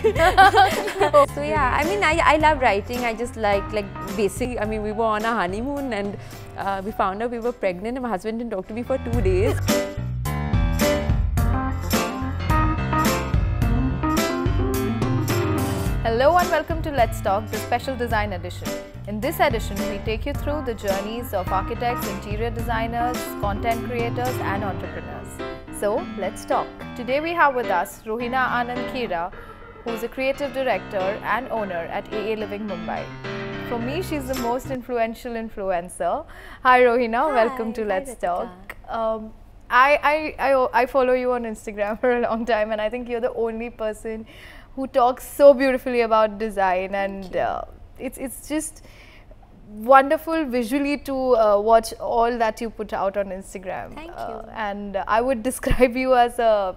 so yeah, I mean, I, I love writing. I just like like basic. I mean, we were on a honeymoon and uh, we found out we were pregnant. And my husband didn't talk to me for two days. Hello and welcome to Let's Talk, the special design edition. In this edition, we take you through the journeys of architects, interior designers, content creators, and entrepreneurs. So, let's talk. Today, we have with us Rohina Anand Kira, who's a creative director and owner at AA Living Mumbai. For me, she's the most influential influencer. Hi, Rohina. welcome to Let's Ritika. Talk. Um, I, I, I, I follow you on Instagram for a long time, and I think you're the only person who talks so beautifully about design, and uh, it's it's just wonderful visually to uh, watch all that you put out on Instagram. Thank Uh, you. and I would describe you as a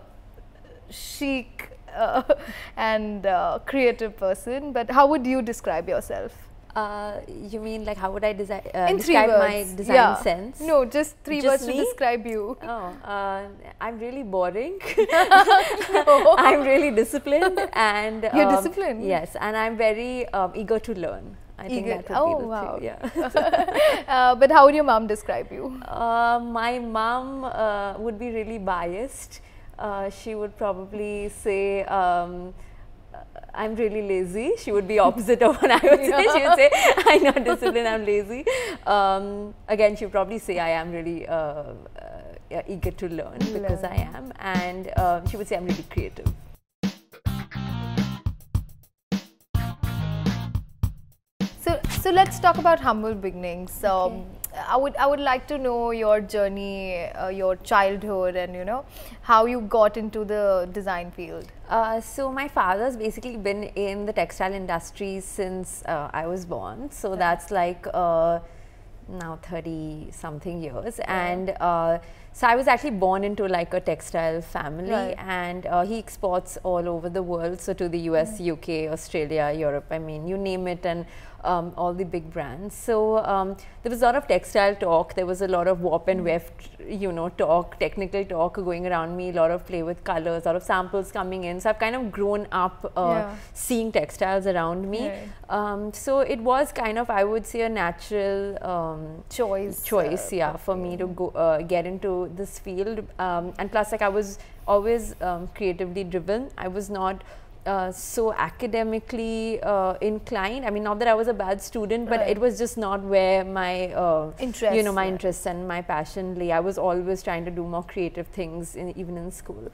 chic uh, and uh, creative person. But how would you describe yourself? Uh, you mean like how would I design uh, describe my design yeah. sense? No, just three Just words me? to describe you. Oh, uh, I'm really boring. I'm really disciplined and You're um, disciplined? Yes, and I'm very um, eager to learn. I think Eager- that would oh, be the wow. Yeah. uh, but how would your mom describe you? Uh, my mom uh, would be really biased. Uh, she would probably say, um, uh, I'm really lazy. She would be opposite of what I would say. She would say, I'm not disciplined, I'm lazy. Um, again, she would probably say, I am really uh, uh, eager to learn because I am. And uh, she would say, I'm really creative. So, so let's talk about humble beginnings. Um, I would I would like to know your journey, uh, your childhood, and you know how you got into the design field. Uh, so my father's basically been in the textile industry since uh, I was born. So that's like uh, now 30 something years. And uh, so I was actually born into like a textile family Right. and uh, he exports all over the world. So to the US, UK, Australia, Europe, I mean, you name it and um, all the big brands. So um, there was a lot of textile talk. There was a lot of warp and weft, you know, talk, technical talk going around me. A lot of play with colors, a lot of samples coming in. So I've kind of grown up uh, Yeah. seeing textiles around me. Right. Um, so it was kind of, I would say, a natural um, Choice, choice, uh, yeah, for me to go uh, get into this field. Um, and plus, like I was always um, creatively driven. I was not. Uh, so academically uh, inclined. I mean, not that I was a bad student, but Right. it was just not where my uh, you Interests know, my were. interests and my passion lay. I was always trying to do more creative things, in, even in school.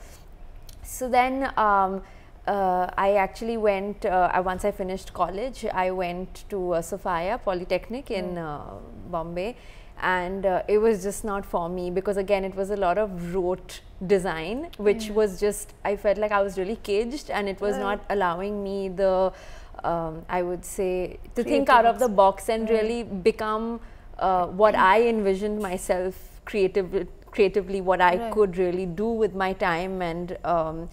So then um, uh, I actually went, uh, once I finished college, I went to uh, Sophia Polytechnic in uh, Bombay. And uh, it was just not for me because, again, it was a lot of rote design, which was just, I felt like I was really caged and it was not allowing me the, um, I would say, to think out of the box and really become uh, what I envisioned myself creative, creatively, what I Right. could really do with my time and um,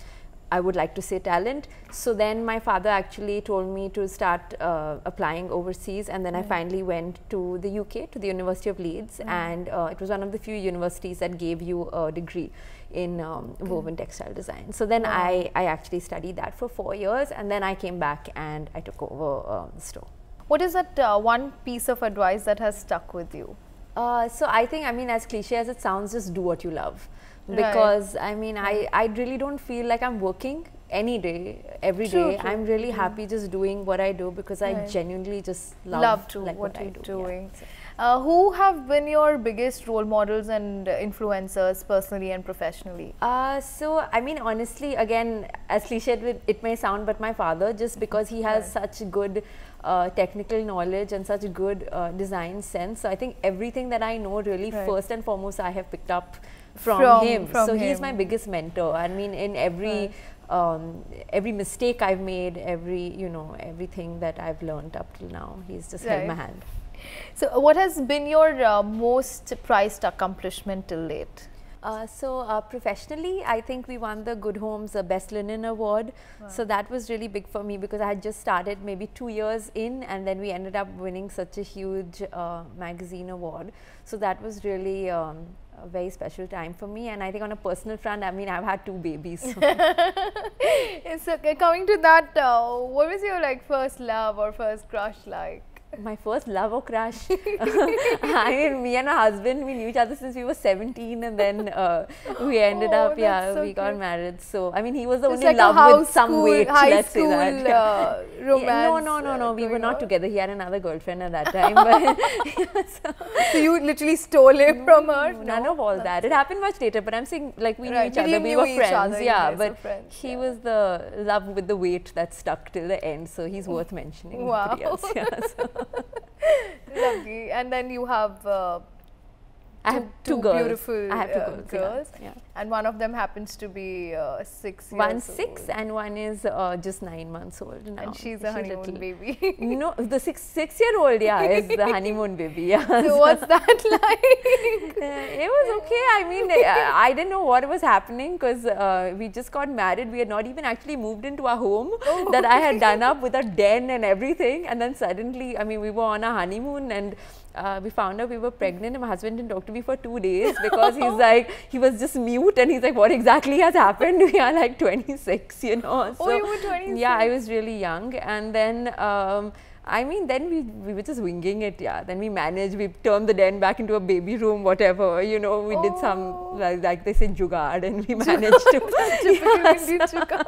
I would like to say talent. So then my father actually told me to start uh, applying overseas, and then I finally went to the UK, to the University of Leeds, and uh, it was one of the few universities that gave you a degree in um, woven textile design. So then I, I actually studied that for four years, and then I came back and I took over um, the store. What is that uh, one piece of advice that has stuck with you? Uh, so I think, I mean, as cliche as it sounds, just do what you love. Right. Because I mean, I, I really don't feel like I'm working any day, every True, day. true, I'm really happy just doing what I do because I genuinely just love, Love to like what, what, I do. yeah. doing. Uh, who have been your biggest role models and influencers personally and professionally? Uh, so I mean, honestly, again, as cliched it, it may sound, but my father, just because he has such good uh, technical knowledge and such good uh, design sense, so I think everything that I know, really, Right. first and foremost, I have picked up from, From- him. from so he's my biggest mentor. I mean, in every um, every mistake I've made, every you know, everything that I've learned up till now, he's just held my hand. So, what has been your uh, most prized accomplishment till late? Uh, so uh, professionally, I think we won the Good Homes uh, Best Linen Award. So that was really big for me because I had just started maybe two years in, and then we ended up winning such a huge uh, magazine award. So that was really um, a very special time for me. And I think on a personal front, I mean, I've had two babies. So. It's okay. Coming to that, uh, what was your like first love or first crush like? My first love or crush. I mean, me and my husband, we knew each other since we were 17 and then uh, we ended Oh, up, yeah, so we got married. So, I mean, he was the It's only like love with some school, weight, let's say that. uh, Yeah, romance. no, no, no, uh, no. We were not on? together. He had another girlfriend at that time. But so, So you literally stole it from her? none No? of all that. It happened much later. But I'm saying, like, we Right, knew each other. We were friends. other, yeah, but friends, he yeah. was the love with the weight that stuck till the end. So he's worth mentioning. Wow. else, yeah, so. Lovely. And then you have uh, I have two girls. beautiful, I have two uh, girls. girls. Yeah. and one of them happens to be uh, six years old One six old. and one is uh, just nine months old now. and she's a honeymoon little. baby. No, the six six year old yeah is the honeymoon baby. Yeah. so what's that like? It was okay. I mean, uh, I didn't know what was happening because uh, we just got married. We had not even actually moved into our home Oh, that I had done up with a den and everything. And then suddenly, I mean, we were on a honeymoon and uh, we found out we were pregnant. And my husband didn't talk to me for two days because he's like, he was just mute and he's like, what exactly has happened? We are like 26, you know. Oh, you were 26. Yeah, I was really young. And then, um, I mean, then we, we were just winging it, yeah. Then we managed, we turned the den back into a baby room, whatever, you know, we did Oh. some, like, like they say, jugaad, and we managed to. Typically Indian chuka.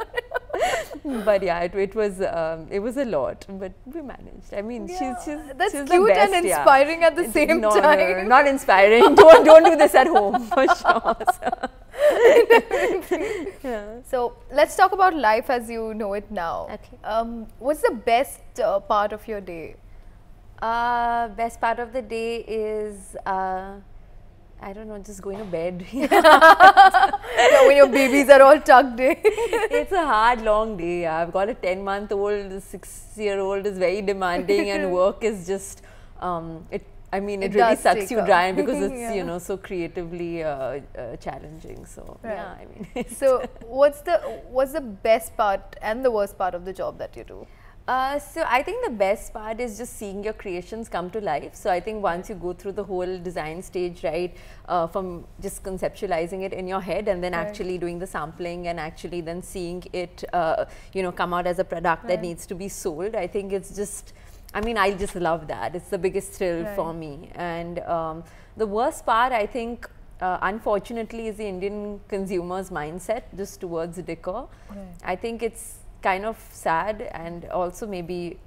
but yeah, it, it was um, it was a lot, but we managed. I mean, Yeah, she's, she's that's she's cute best, and yeah. inspiring at the It's- same no, no, no, no, time. not inspiring. don't don't do this at home for sure. So, yeah. So let's talk about life as you know it now. Okay. Um, what's the best uh, part of your day? Uh, best part of the day is uh, I don't know, just going to bed. When your babies are all tucked in. it's a hard, long day. I've got a 10 month old, the 6 year old is very demanding, and work is just, um, it. I mean, it, It really sucks you dry because it's, Yeah. you know, so creatively uh, uh, challenging. So, Right. yeah, I mean, so what's the what's the best part and the worst part of the job that you do? Uh, so I think the best part is just seeing your creations come to life. So I think once you go through the whole design stage, right, uh, from just conceptualizing it in your head and then Right. actually doing the sampling and actually then seeing it, uh, you know, come out as a product that needs to be sold. I think it's just, I mean, I just love that. It's the biggest thrill for me. And um, the worst part, I think. Uh, unfortunately, is the Indian consumer's mindset just towards decor. I think it's kind of sad and also maybe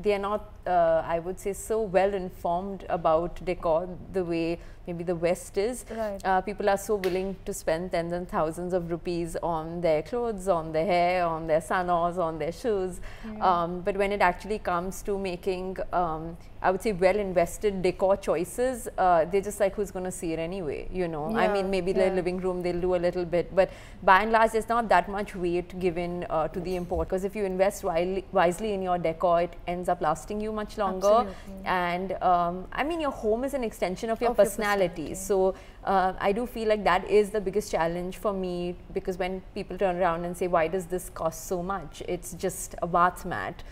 they are not uh, i would say so well informed about decor the way maybe the west is. Right. uh, people are so willing to spend tens and thousands of rupees on their clothes on their hair on their sanos on their shoes. Um, but when it actually comes to making um, i would say well invested decor choices uh, they're just like who's going to see it anyway you know? I mean maybe yeah. the living room they'll do a little bit but by and large there's not that much weight given uh, to the import. Because if you invest wisely in your decor it ends up lasting you much longer. Absolutely. and um, i mean your home is an extension of your Of your personality, personality. so uh, i do feel like that is the biggest challenge for me because when people turn around and say why does this cost so much? It's just a bath mat.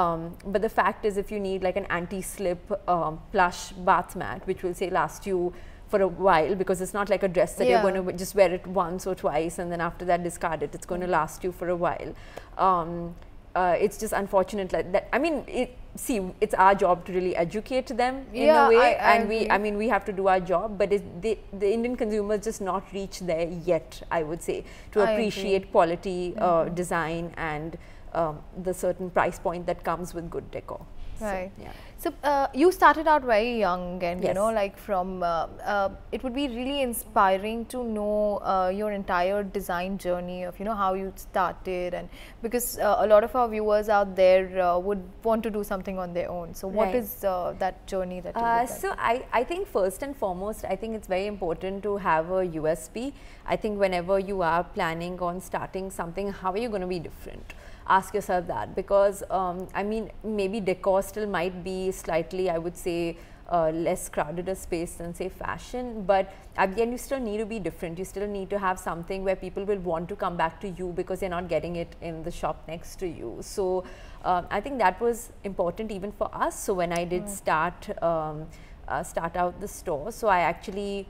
Um, but the fact is if you need like an anti-slip um, plush bath mat which will say last you for a while because it's not like a dress that Yeah. you're going to just wear it once or twice and then after that discard it it's going to last you for a while. Um, uh, it's just unfortunate like that. I mean it see it's our job to really educate them in Yeah, a way. I- I and we, I mean we have to do our job but they, the indian consumers just not reached there yet i would say to I agree. appreciate quality uh, design and um, the certain price point that comes with good decor. So, Right. yeah So uh, you started out very young, and you know, like from uh, uh, it would be really inspiring to know uh, your entire design journey of you know how you started, and because uh, a lot of our viewers out there uh, would want to do something on their own. So what Right. is uh, that journey that you Uh, so I, I think first and foremost, I think it's very important to have a USP. I think whenever you are planning on starting something, how are you going to be different? Ask yourself that. Because um, I mean maybe decor still might be slightly, I would say, uh, less crowded a space than say fashion. But again you still need to be different. You still need to have something where people will want to come back to you because they're not getting it in the shop next to you. So um, i think that was important even for us. So when i did start um, uh, start out the store so i actually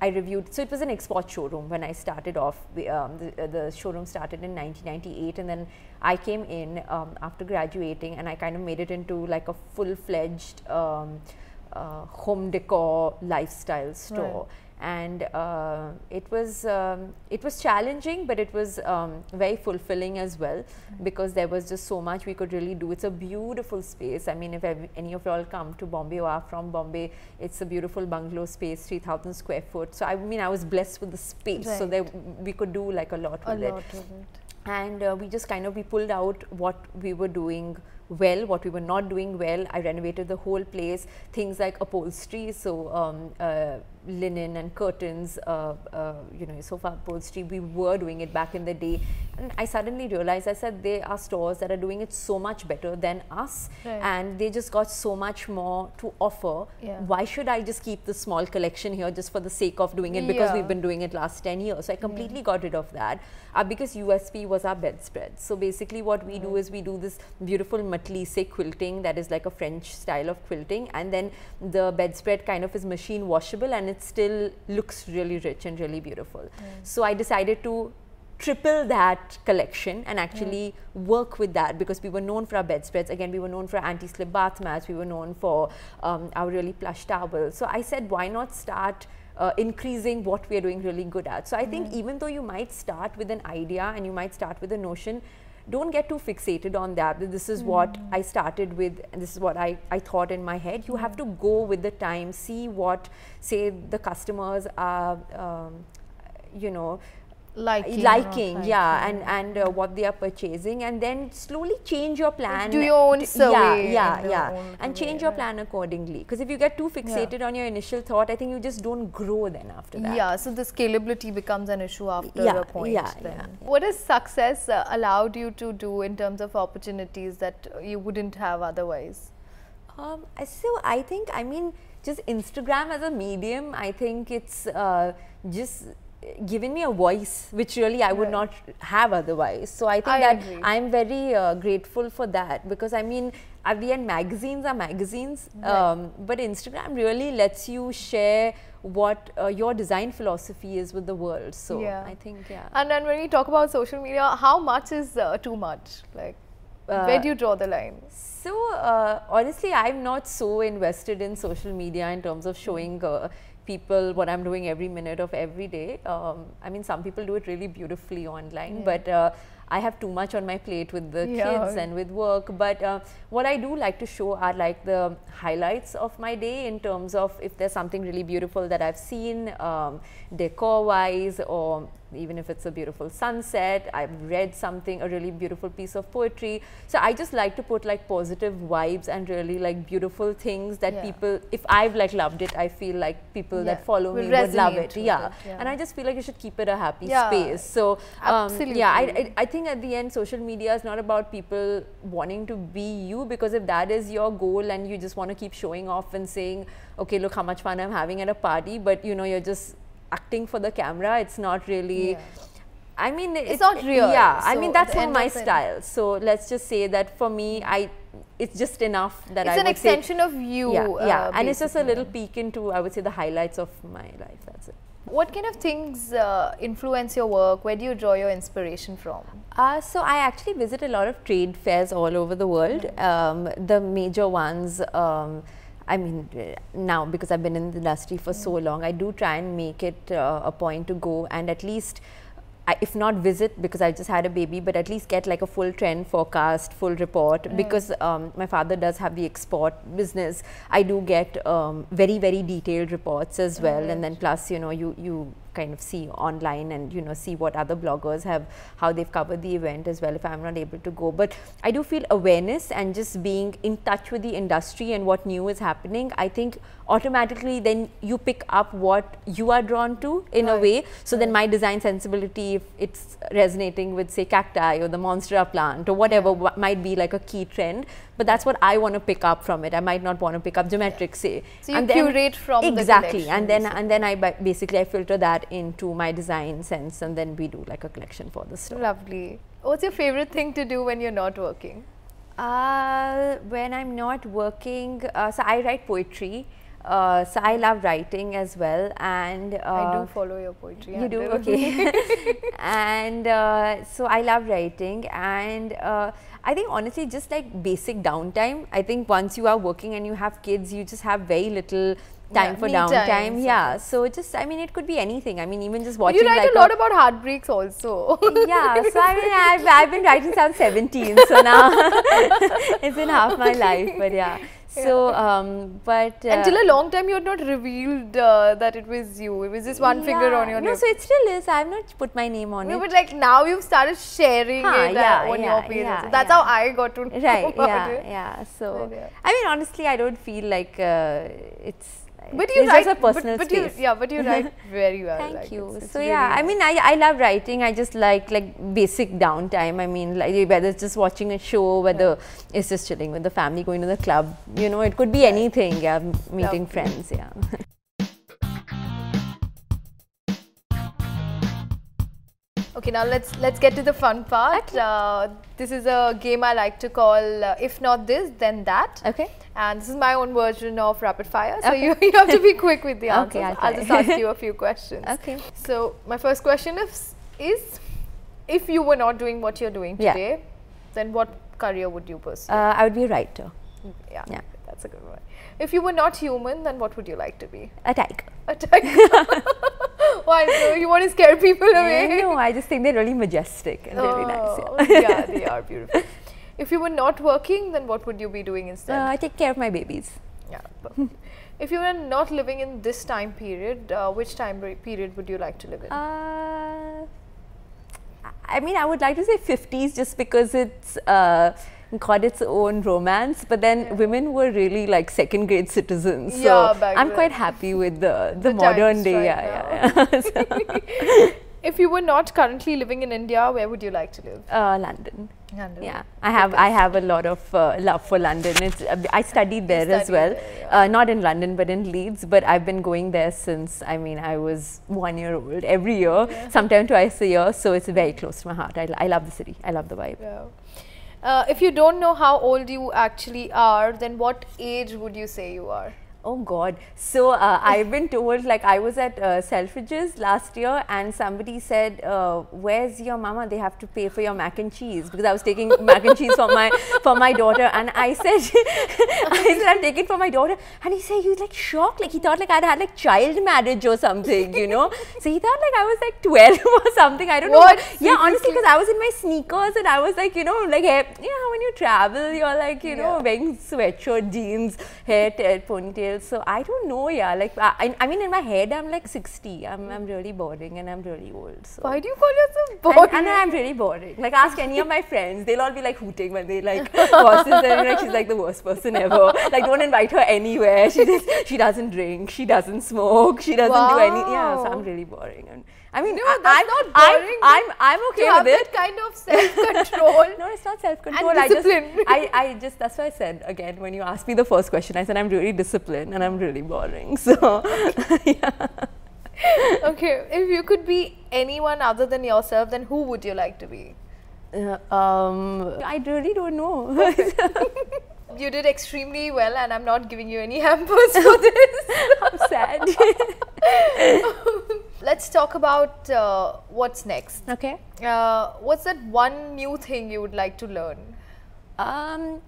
I reviewed. So it was an export showroom when I started off. The, um, the, uh, the, showroom started in 1998, and then I came in um, after graduating, and I kind of made it into like a full-fledged um, uh, home decor lifestyle store. Right and uh, it was um, it was challenging but it was um, very fulfilling as well mm-hmm. because there was just so much we could really do it's a beautiful space i mean if any of you all come to bombay or are from bombay it's a beautiful bungalow space 3000 square foot so i mean i was blessed with the space right. so there we could do like a lot a with lot it. With it and uh, we just kind of we pulled out what we were doing well, what we were not doing well. I renovated the whole place, things like upholstery, so um, uh, linen and curtains, uh, uh, you know, sofa upholstery. We were doing it back in the day, and I suddenly realized I said there are stores that are doing it so much better than us, right. and they just got so much more to offer. Yeah. Why should I just keep the small collection here just for the sake of doing it because yeah. we've been doing it last ten years? So I completely yeah. got rid of that. Our biggest USP was our bedspread. So basically, what we do is we do this beautiful matelassé quilting that is like a French style of quilting, and then the bedspread kind of is machine washable and it still looks really rich and really beautiful. Mm. So I decided to triple that collection and actually mm. work with that because we were known for our bedspreads. Again, we were known for anti-slip bath mats. We were known for um, our really plush towels. So I said, why not start uh, increasing what we are doing really good at. So I mm. think even though you might start with an idea and you might start with a notion, don't get too fixated on that. This is mm. what I started with, and this is what I, I thought in my head. You have to go with the time, see what, say, the customers are, um, you know, liking, liking yeah and and uh, what they are purchasing and then slowly change your plan. Do your own survey yeah yeah. yeah and change your plan accordingly. Because if you get too fixated yeah. on your initial thought i think you just don't grow then after that. Yeah so the scalability becomes an issue after yeah, a point yeah, then. yeah, what has success uh, allowed you to do in terms of opportunities that you wouldn't have otherwise? Um, so i think i mean just instagram as a medium i think it's uh, just given me a voice which really I would right. not have otherwise. So I think I that agree. I'm very uh, grateful for that because I mean at the end magazines are magazines right. um, but Instagram really lets you share what uh, your design philosophy is with the world. So yeah. I think yeah. And then when we talk about social media, how much is uh, too much? Like uh, where do you draw the line? So uh, honestly, I'm not so invested in social media in terms of showing uh, people what I'm doing every minute of every day. Um, I mean, some people do it really beautifully online, yeah. but uh, I have too much on my plate with the yeah. kids and with work. But uh, what I do like to show are like the highlights of my day in terms of if there's something really beautiful that I've seen um, decor wise or even if it's a beautiful sunset, I've read something, a really beautiful piece of poetry. So I just like to put like positive vibes and really like beautiful things that yeah. people, if I've like loved it, I feel like people yeah. that follow me would love it. Yeah. it. yeah. And I just feel like you should keep it a happy space. So um, yeah, I, I, I think at the end, social media is not about people wanting to be you because if that is your goal and you just want to keep showing off and saying, okay, look how much fun I'm having at a party, but you know, you're just acting for the camera. It's not really. Yeah. I mean, it's, it's, not real. Yeah, so I mean that's not my style. So let's just say that for me, I it's just enough that it's I an extension of you. Yeah, yeah, uh, and it's just a little peek into I would say the highlights of my life. That's it. What kind of things uh, influence your work? Where do you draw your inspiration from? Uh, so I actually visit a lot of trade fairs all over the world. Mm -hmm. um, the major ones. Um, I mean, now because I've been in the industry for mm. so long, I do try and make it uh, a point to go and at least, I, if not visit because I just had a baby, but at least get like a full trend forecast, full report. Right. Because um, my father does have the export business, I do get um, very very detailed reports as well, right. and then plus you know you you kind of see online and you know see what other bloggers have how they've covered the event as well if I'm not able to go but I do feel awareness and just being in touch with the industry and what new is happening I think automatically then you pick up what you are drawn to in right. a way so right. then my design sensibility if it's resonating with say cacti or the monstera plant or whatever yeah. might be like a key trend but that's what I want to pick up from it. I might not want to pick up geometric, say. So you and curate from exactly, and then and then I basically I filter that into my design sense, and then we do like a collection for the store. Lovely. What's your favorite thing to do when you're not working? Uh, when I'm not working, uh, so I write poetry. Uh, so I love writing as well, and uh, I do follow your poetry. you do okay and uh, so i love writing and uh, i think honestly just like basic downtime i think once you are working and you have kids you just have very little time Yeah, for me time, downtime yeah so just i mean it could be anything i mean even just watching You write like a lot about heartbreaks also. yeah so i mean I've, I've been writing since i'm 17 so now it's been half my life but yeah so um but uh, Until a long time, you had not revealed uh, that it was you. It was just one finger on yeah, your no lip. so it still is i've not put my name on No, it but like now you've started sharing Huh, it uh, on yeah, your pages. yeah, That's yeah. how I got to know right about yeah it. yeah so yeah. i mean honestly i don't feel like uh, it's But you it's write, just a personal but, but you, space yeah, but you write very well. Thank like, you. it's- it's so really yeah, I mean, I, I love writing. I just like like basic downtime. I mean, like whether it's just watching a show, whether it's just chilling with the family, going to the club. You know, it could be anything. Yeah, meeting Lovely. friends. Yeah. Okay, now let's let's get to the fun part. Uh, this is a game I like to call uh, "If not this, then that." okay. And this is my own version of rapid fire. So Okay. you, you have to be quick with the answers. Okay, I'll I'll just ask you a few questions. Okay. So my first question is, is if you were not doing what you're doing Yeah. today, then what career would you pursue? Uh, I would be a writer, yeah, yeah. that's a good one. If you were not human, then what would you like to be? a tiger. A tiger. Why? So you want to scare people away? no, I just think they're really majestic and really nice. Oh, Yeah. yeah, they are beautiful. If you were not working, then what would you be doing instead? Uh, I take care of my babies. yeah. if you were not living in this time period, uh, which time period would you like to live in? Uh, I mean, I would like to say 50s just because it's uh, got its own romance, but then women were really like second grade citizens. So Yeah, back I'm then. quite happy with the, the, The modern day. right yeah, yeah, yeah. So, if you were not currently living in India, where would you like to live? uh, London. London. Yeah, I have I have a lot of uh, love for London. It's uh, I studied there as well, there, yeah. uh, not in London but in Leeds. But I've been going there since I mean I was one year old. Every year, sometime twice a year. So it's very close to my heart. I love the city. I love the vibe. Yeah. Uh, if you don't know how old you actually are, then what age would you say you are? Oh God! So uh, I've been told like I was at uh, Selfridges last year, and somebody said, uh, "Where's your mama? They have to pay for your mac and cheese because I was taking mac and cheese for my for my daughter." And I said, "I said I'm taking for my daughter," and he said, "He was like shocked, like he thought like I'd had like child marriage or something, you know." so he thought like I was like 12 or something. I don't What? know. Yeah, honestly, because I was in my sneakers and I was like, you know, like you when you travel, you're like, you know, wearing sweatshirt, jeans, hair, tied, ponytail. So I don't know, yeah. Like I, I- I mean, in my head, I'm like 60. I'm, I'm really boring and I'm really old. So. Why do you call yourself boring? and I'm really boring. Like ask any of my friends, they'll all be like hooting when they like this and like she's like the worst person ever. Like don't invite her anywhere. She just she doesn't drink, she doesn't smoke, she doesn't do any. Yeah, so I'm really boring. And I mean, No, I, that's I'm, not boring. I'm, I'm okay with it. that kind of self-control. No, it's not self-control. I just. I, I just, that's why I said again when you asked me the first question, I said I'm really disciplined and I'm really boring. So, yeah. okay, if you could be anyone other than yourself, then who would you like to be? Uh, um, I really don't know. You did extremely well, and I'm not giving you any hampers for this. I'm sad. Let's talk about uh, what's next. okay. Uh, what's that one new thing you would like to learn? Um,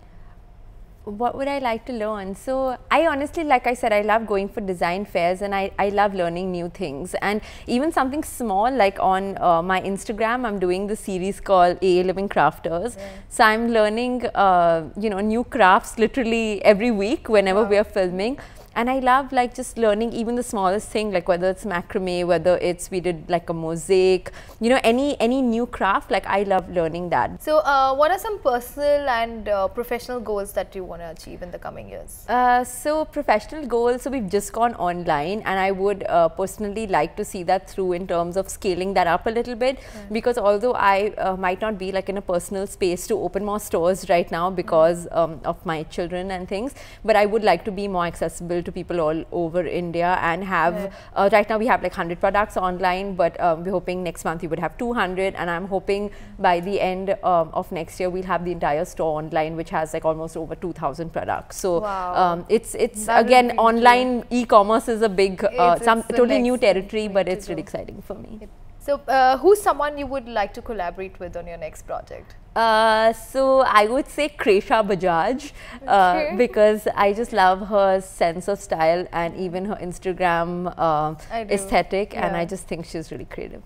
what would I like to learn? So I honestly, like I said, I love going for design fairs and I, I love learning new things. And even something small like on uh, my Instagram, I'm doing the series called AA Living Crafters. So I'm learning, uh, you know, new crafts literally every week whenever we are filming. And I love like just learning even the smallest thing, like whether it's macrame, whether it's we did like a mosaic, you know, any any new craft. Like I love learning that. So, uh, what are some personal and uh, professional goals that you want to achieve in the coming years? Uh, so professional goals. So we've just gone online, and I would uh, personally like to see that through in terms of scaling that up a little bit. Because although I uh, might not be like in a personal space to open more stores right now because um, of my children and things, but I would like to be more accessible accessible to people all over India and have uh, right now we have like 100 products online, but um, we're hoping next month we would have 200, and I'm hoping by the end um, of next year we'll have the entire store online, which has like almost over 2,000 products. So Wow. um, it's it's That again online e-commerce is a big uh, It's- some it's totally new territory, but it's really exciting for me. So, uh, who's someone you would like to collaborate with on your next project? Uh, so I would say Kresha Bajaj uh, Okay. because I just love her sense of style and even her Instagram uh, aesthetic, and I just think she's really creative.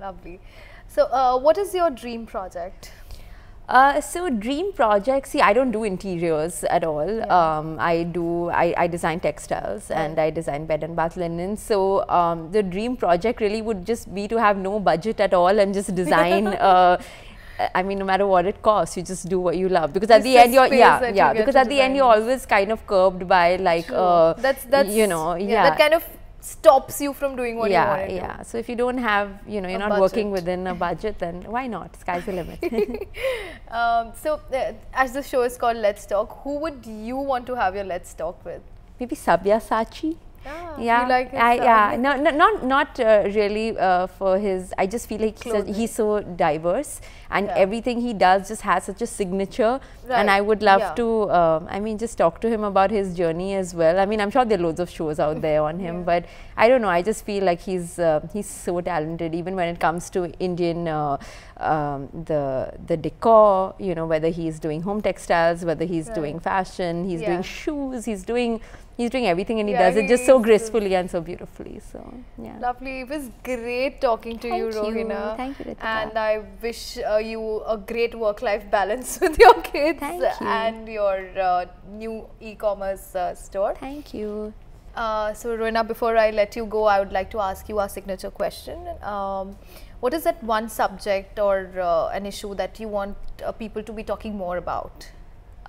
Lovely. So, uh, what is your dream project? Uh, so dream project. See, I don't do interiors at all. Yeah. Um, I do. I, I design textiles and I design bed and bath linens. So um, the dream project really would just be to have no budget at all and just design. I mean, no matter what it costs, you just do what you love. Because at It's the end, you're yeah, yeah. Because at the end, you're always kind of curbed by like, uh, that's that's you know, yeah, that kind of stops you from doing what yeah, you want to yeah. So if you don't have, you know, you're A not working within a budget, then why not? Sky's the limit. Um, so, uh, as the show is called Let's Talk, who would you want to have your Let's Talk with? Maybe Sabyasachi. Ah, yeah you like I, yeah no, no not not uh, really uh, for his i just feel like he's, a- he's so diverse and Yeah. everything he does just has such a signature Right, and i would love yeah. to um, i mean just talk to him about his journey as well i mean i'm sure there are loads of shows out there on him Yeah. but i don't know i just feel like he's uh, he's so talented even when it comes to indian uh, um, the the decor you know whether he's doing home textiles whether he's Right. doing fashion he's doing shoes he's doing he's doing everything and he Yeah, does it just so gracefully and so beautifully so yeah Lovely. It was great talking to you, Thank you. Rohina. Thank you, Ritika. And I wish uh, you a great work-life balance with your kids you. and your uh, new e-commerce uh, store. thank you Uh, so, Rohina, before I let you go, I would like to ask you our signature question. Um, what is that one subject or uh, an issue that you want uh, people to be talking more about?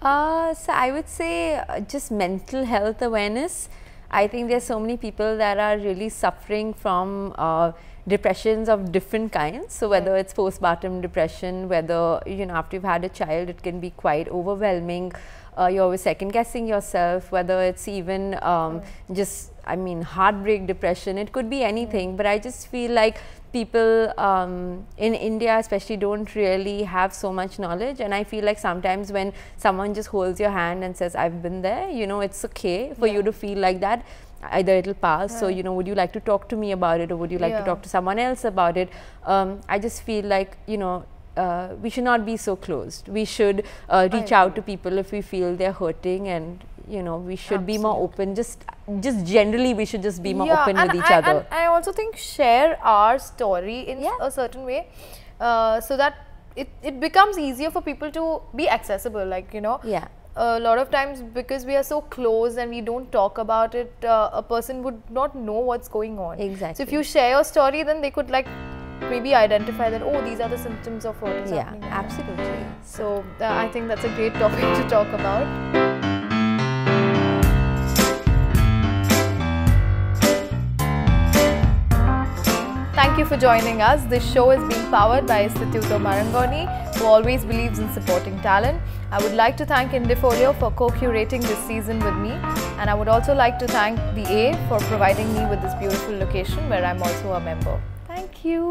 Uh, so I would say just mental health awareness. I think there's so many people that are really suffering from uh, depressions of different kinds. So whether it's postpartum depression, whether you know after you've had a child, it can be quite overwhelming. Uh, you're always second guessing yourself. Whether it's even um, just I mean heartbreak depression, it could be anything. But I just feel like people um, in India especially don't really have so much knowledge and I feel like sometimes when someone just holds your hand and says I've been there you know it's okay for you to feel like that either it'll pass. So you know would you like to talk to me about it or would you like Yeah. to talk to someone else about it? Um, I just feel like you know uh, we should not be so closed. We should uh, reach out to people if we feel they're hurting and you know we should be more open. Just just generally we should just be more open and with each I, other. And I also think share our story in Yeah. a certain way uh, so that it, it becomes easier for people to be accessible. Like, you know, yeah a lot of times because we are so close and we don't talk about it, uh, a person would not know what's going on. Exactly. So if you share your story, then they could like maybe identify that, oh, these are the symptoms of what is yeah happening. now." absolutely So uh, I think that's a great topic to talk about. Thank you for joining us. This show is being powered by Instituto Marangoni, who always believes in supporting talent. I would like to thank Indifolio for co-curating this season with me, and I would also like to thank the A for providing me with this beautiful location where I'm also a member. Thank you.